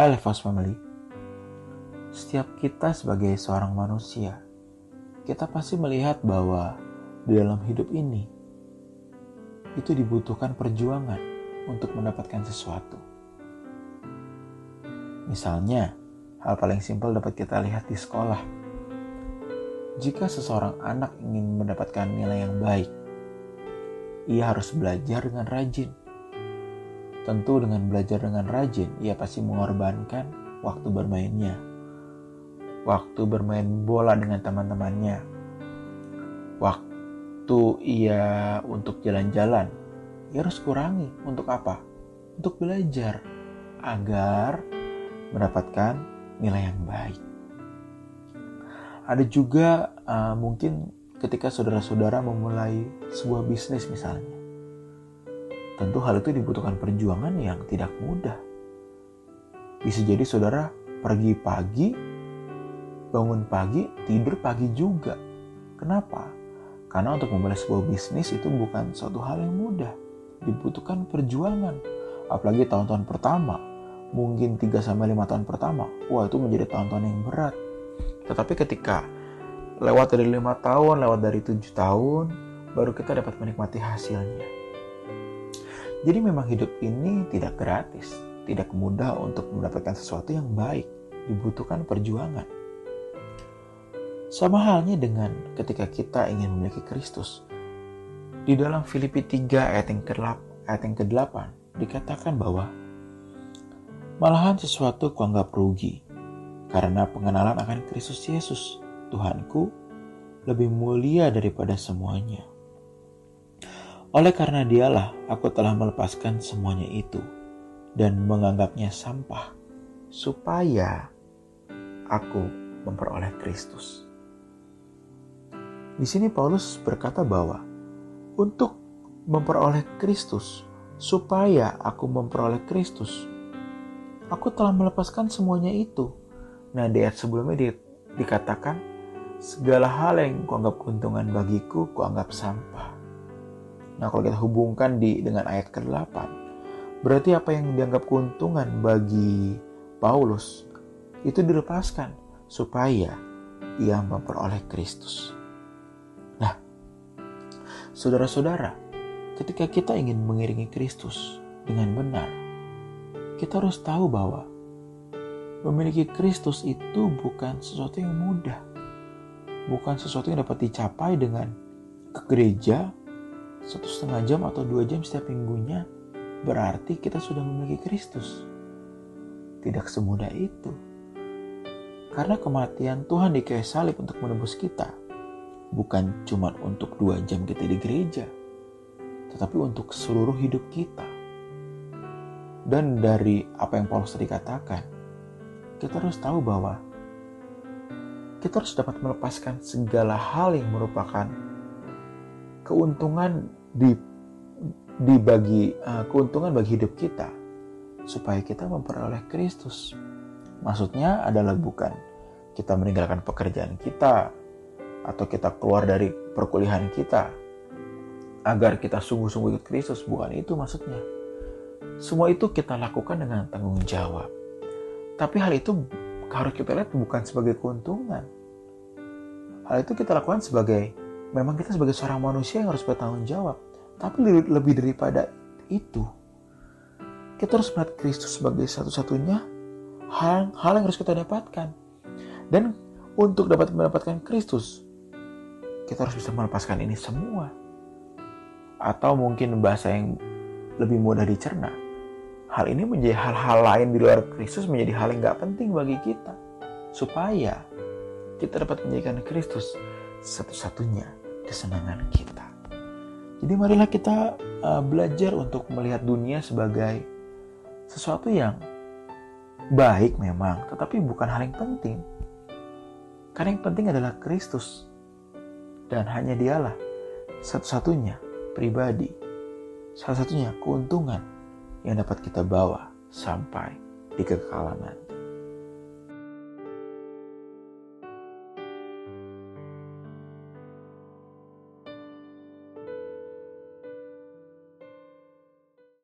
Hai Levos Family, setiap kita sebagai seorang manusia, kita pasti melihat bahwa di dalam hidup ini, itu dibutuhkan perjuangan untuk mendapatkan sesuatu. Misalnya, hal paling simpel dapat kita lihat di sekolah. Jika seseorang anak ingin mendapatkan nilai yang baik, ia harus belajar dengan rajin Tentu dengan belajar dengan rajin, ia pasti mengorbankan waktu bermainnya. Waktu bermain bola dengan teman-temannya. Waktu ia untuk jalan-jalan, ia harus kurangi. Untuk apa? Untuk belajar agar mendapatkan nilai yang baik. Ada juga uh, mungkin ketika saudara-saudara memulai sebuah bisnis misalnya Tentu hal itu dibutuhkan perjuangan yang tidak mudah. Bisa jadi saudara pergi pagi, bangun pagi, tidur pagi juga. Kenapa? Karena untuk memulai sebuah bisnis itu bukan suatu hal yang mudah. Dibutuhkan perjuangan. Apalagi tahun-tahun pertama, mungkin 3 sampai 5 tahun pertama. Wah, itu menjadi tahun-tahun yang berat. Tetapi ketika lewat dari lima tahun, lewat dari tujuh tahun, baru kita dapat menikmati hasilnya. Jadi memang hidup ini tidak gratis, tidak mudah untuk mendapatkan sesuatu yang baik, dibutuhkan perjuangan. Sama halnya dengan ketika kita ingin memiliki Kristus. Di dalam Filipi 3 ayat yang ke-8, ayat yang ke-8 dikatakan bahwa malahan sesuatu kuanggap rugi karena pengenalan akan Kristus Yesus, Tuhanku, lebih mulia daripada semuanya oleh karena dialah aku telah melepaskan semuanya itu dan menganggapnya sampah supaya aku memperoleh Kristus. Di sini Paulus berkata bahwa untuk memperoleh Kristus, supaya aku memperoleh Kristus, aku telah melepaskan semuanya itu. Nah, di ayat sebelumnya di, dikatakan, segala hal yang kuanggap keuntungan bagiku, kuanggap sampah. Nah, kalau kita hubungkan di dengan ayat ke-8, berarti apa yang dianggap keuntungan bagi Paulus itu dilepaskan supaya ia memperoleh Kristus. Nah, saudara-saudara, ketika kita ingin mengiringi Kristus dengan benar, kita harus tahu bahwa memiliki Kristus itu bukan sesuatu yang mudah. Bukan sesuatu yang dapat dicapai dengan ke gereja, satu setengah jam atau dua jam setiap minggunya, berarti kita sudah memiliki Kristus. Tidak semudah itu. Karena kematian Tuhan di kayu salib untuk menebus kita, bukan cuma untuk dua jam kita di gereja, tetapi untuk seluruh hidup kita. Dan dari apa yang Paulus tadi katakan, kita harus tahu bahwa kita harus dapat melepaskan segala hal yang merupakan keuntungan di dibagi uh, keuntungan bagi hidup kita supaya kita memperoleh Kristus. Maksudnya adalah bukan kita meninggalkan pekerjaan kita atau kita keluar dari perkuliahan kita agar kita sungguh-sungguh ikut Kristus, bukan itu maksudnya. Semua itu kita lakukan dengan tanggung jawab. Tapi hal itu harus kita lihat bukan sebagai keuntungan. Hal itu kita lakukan sebagai memang kita sebagai seorang manusia yang harus bertanggung jawab. Tapi lebih daripada itu, kita harus melihat Kristus sebagai satu-satunya hal, hal yang harus kita dapatkan. Dan untuk dapat mendapatkan Kristus, kita harus bisa melepaskan ini semua. Atau mungkin bahasa yang lebih mudah dicerna. Hal ini menjadi hal-hal lain di luar Kristus menjadi hal yang gak penting bagi kita. Supaya kita dapat menjadikan Kristus satu-satunya kesenangan kita. Jadi marilah kita uh, belajar untuk melihat dunia sebagai sesuatu yang baik memang, tetapi bukan hal yang penting. Karena yang penting adalah Kristus. Dan hanya dialah satu-satunya pribadi, salah satunya keuntungan yang dapat kita bawa sampai di kekekalan.